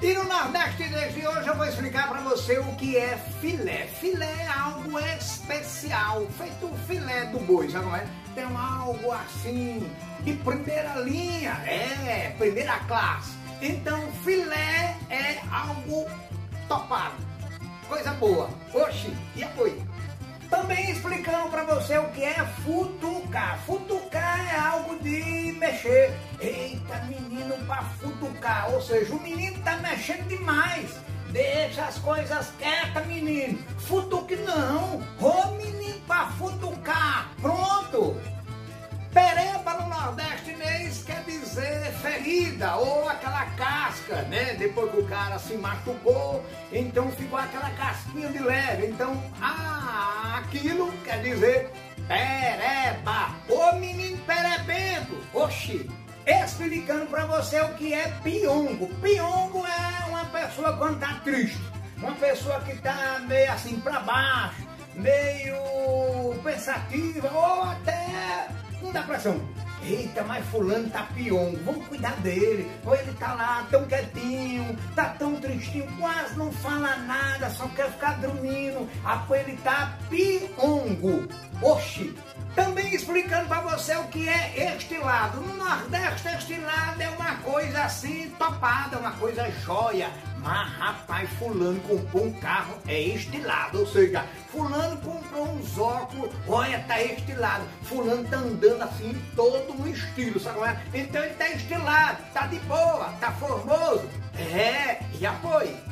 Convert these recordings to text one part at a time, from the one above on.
E no Nordeste de hoje eu vou explicar para você o que é filé. Filé é algo especial, feito o filé do boi, sabe como é? Tem algo assim, de primeira linha, é, primeira classe. Então filé é algo topado, coisa boa. Oxi, e apoio. Também explicando para você o que é futucar. Futucar é algo de mexer. Eita, menino para futucar. Ou seja, o menino tá mexendo demais. Deixa as coisas quietas, menino. Futuque não. Ô menino para futucar. Pronto. Pereba no Nordeste mês quer dizer ferida ou aquela casca, né? Depois que o cara se machucou, então ficou aquela casquinha de leve. Então, ah, aquilo quer dizer pereba. Ô menino perebento, oxi. Explicando para você o que é piongo. Piongo é uma pessoa quando tá triste. Uma pessoa que tá meio assim para baixo, meio pensativa ou até não dá pressão. Eita, mas fulano tá piongo, vamos cuidar dele. Ou ele tá lá tão quietinho, tá tão tristinho, quase não fala nada, só quer ficar dormindo. Ah, ele tá piongo. Oxi! Também explicando para você o que é estilado. No Nordeste, estilado é uma coisa assim topada, uma coisa joia. Mas rapaz, fulano comprou um carro, é estilado. Ou seja, fulano comprou uns óculos, olha, tá estilado. Fulano tá andando assim, todo no estilo, sabe como é? Então ele tá estilado, tá de boa, tá formoso. É, e apoio.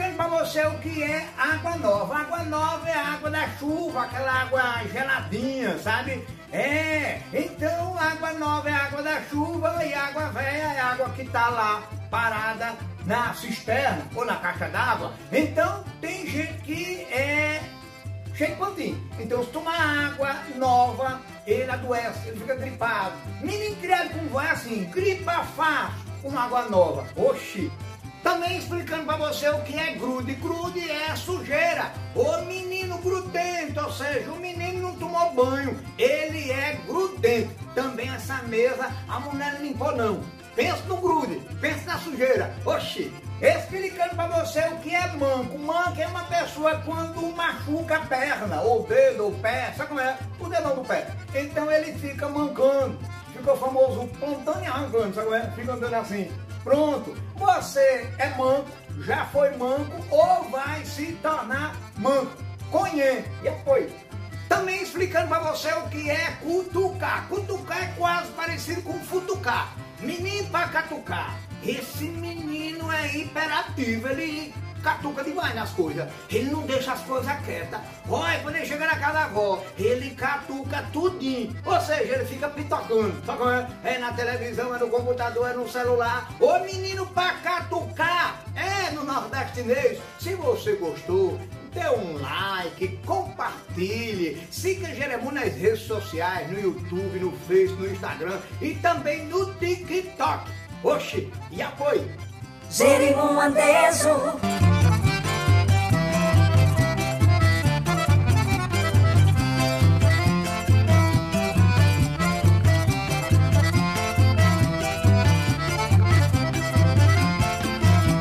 Explicando para você o que é água nova. Água nova é água da chuva, aquela água geladinha, sabe? É, então água nova é água da chuva e água velha é água que tá lá parada na cisterna ou na caixa d'água. Então tem gente que é cheio de pontinho. Então se tomar água nova, ele adoece, ele fica gripado. Menino criado com vai assim, gripa fácil com água nova. Oxi! Também explicando para você o que é grude. Grude é sujeira. O menino grudento, ou seja, o menino não tomou banho. Ele é grudento. Também essa mesa a mulher não limpou não. Pensa no grude, pensa na sujeira. Oxi, explicando para você o que é manco. Manco é uma pessoa quando machuca a perna, ou dedo, ou pé, sabe como é? O dedão do pé. Então ele fica mancando. Fica o famoso como é? Fica andando assim. Pronto, você é manco, já foi manco ou vai se tornar manco. Conhe, e foi. Também explicando para você o que é cutucar. Cutucar é quase parecido com futucar. Menino para catucar. Esse menino é hiperativo, ele catuca demais nas coisas. Ele não deixa as coisas quietas. Olha, quando ele chega na casa da avó, ele catuca tudinho. Ou seja, ele fica pitocando. Como é? É na televisão, é no computador, é no celular. Ô menino pra catucar! É no nordestinês. Se você gostou, dê um like, compartilhe, siga Jeremu nas redes sociais, no YouTube, no Facebook, no Instagram e também no TikTok. Oxi, e apoie! Jerimum Andejo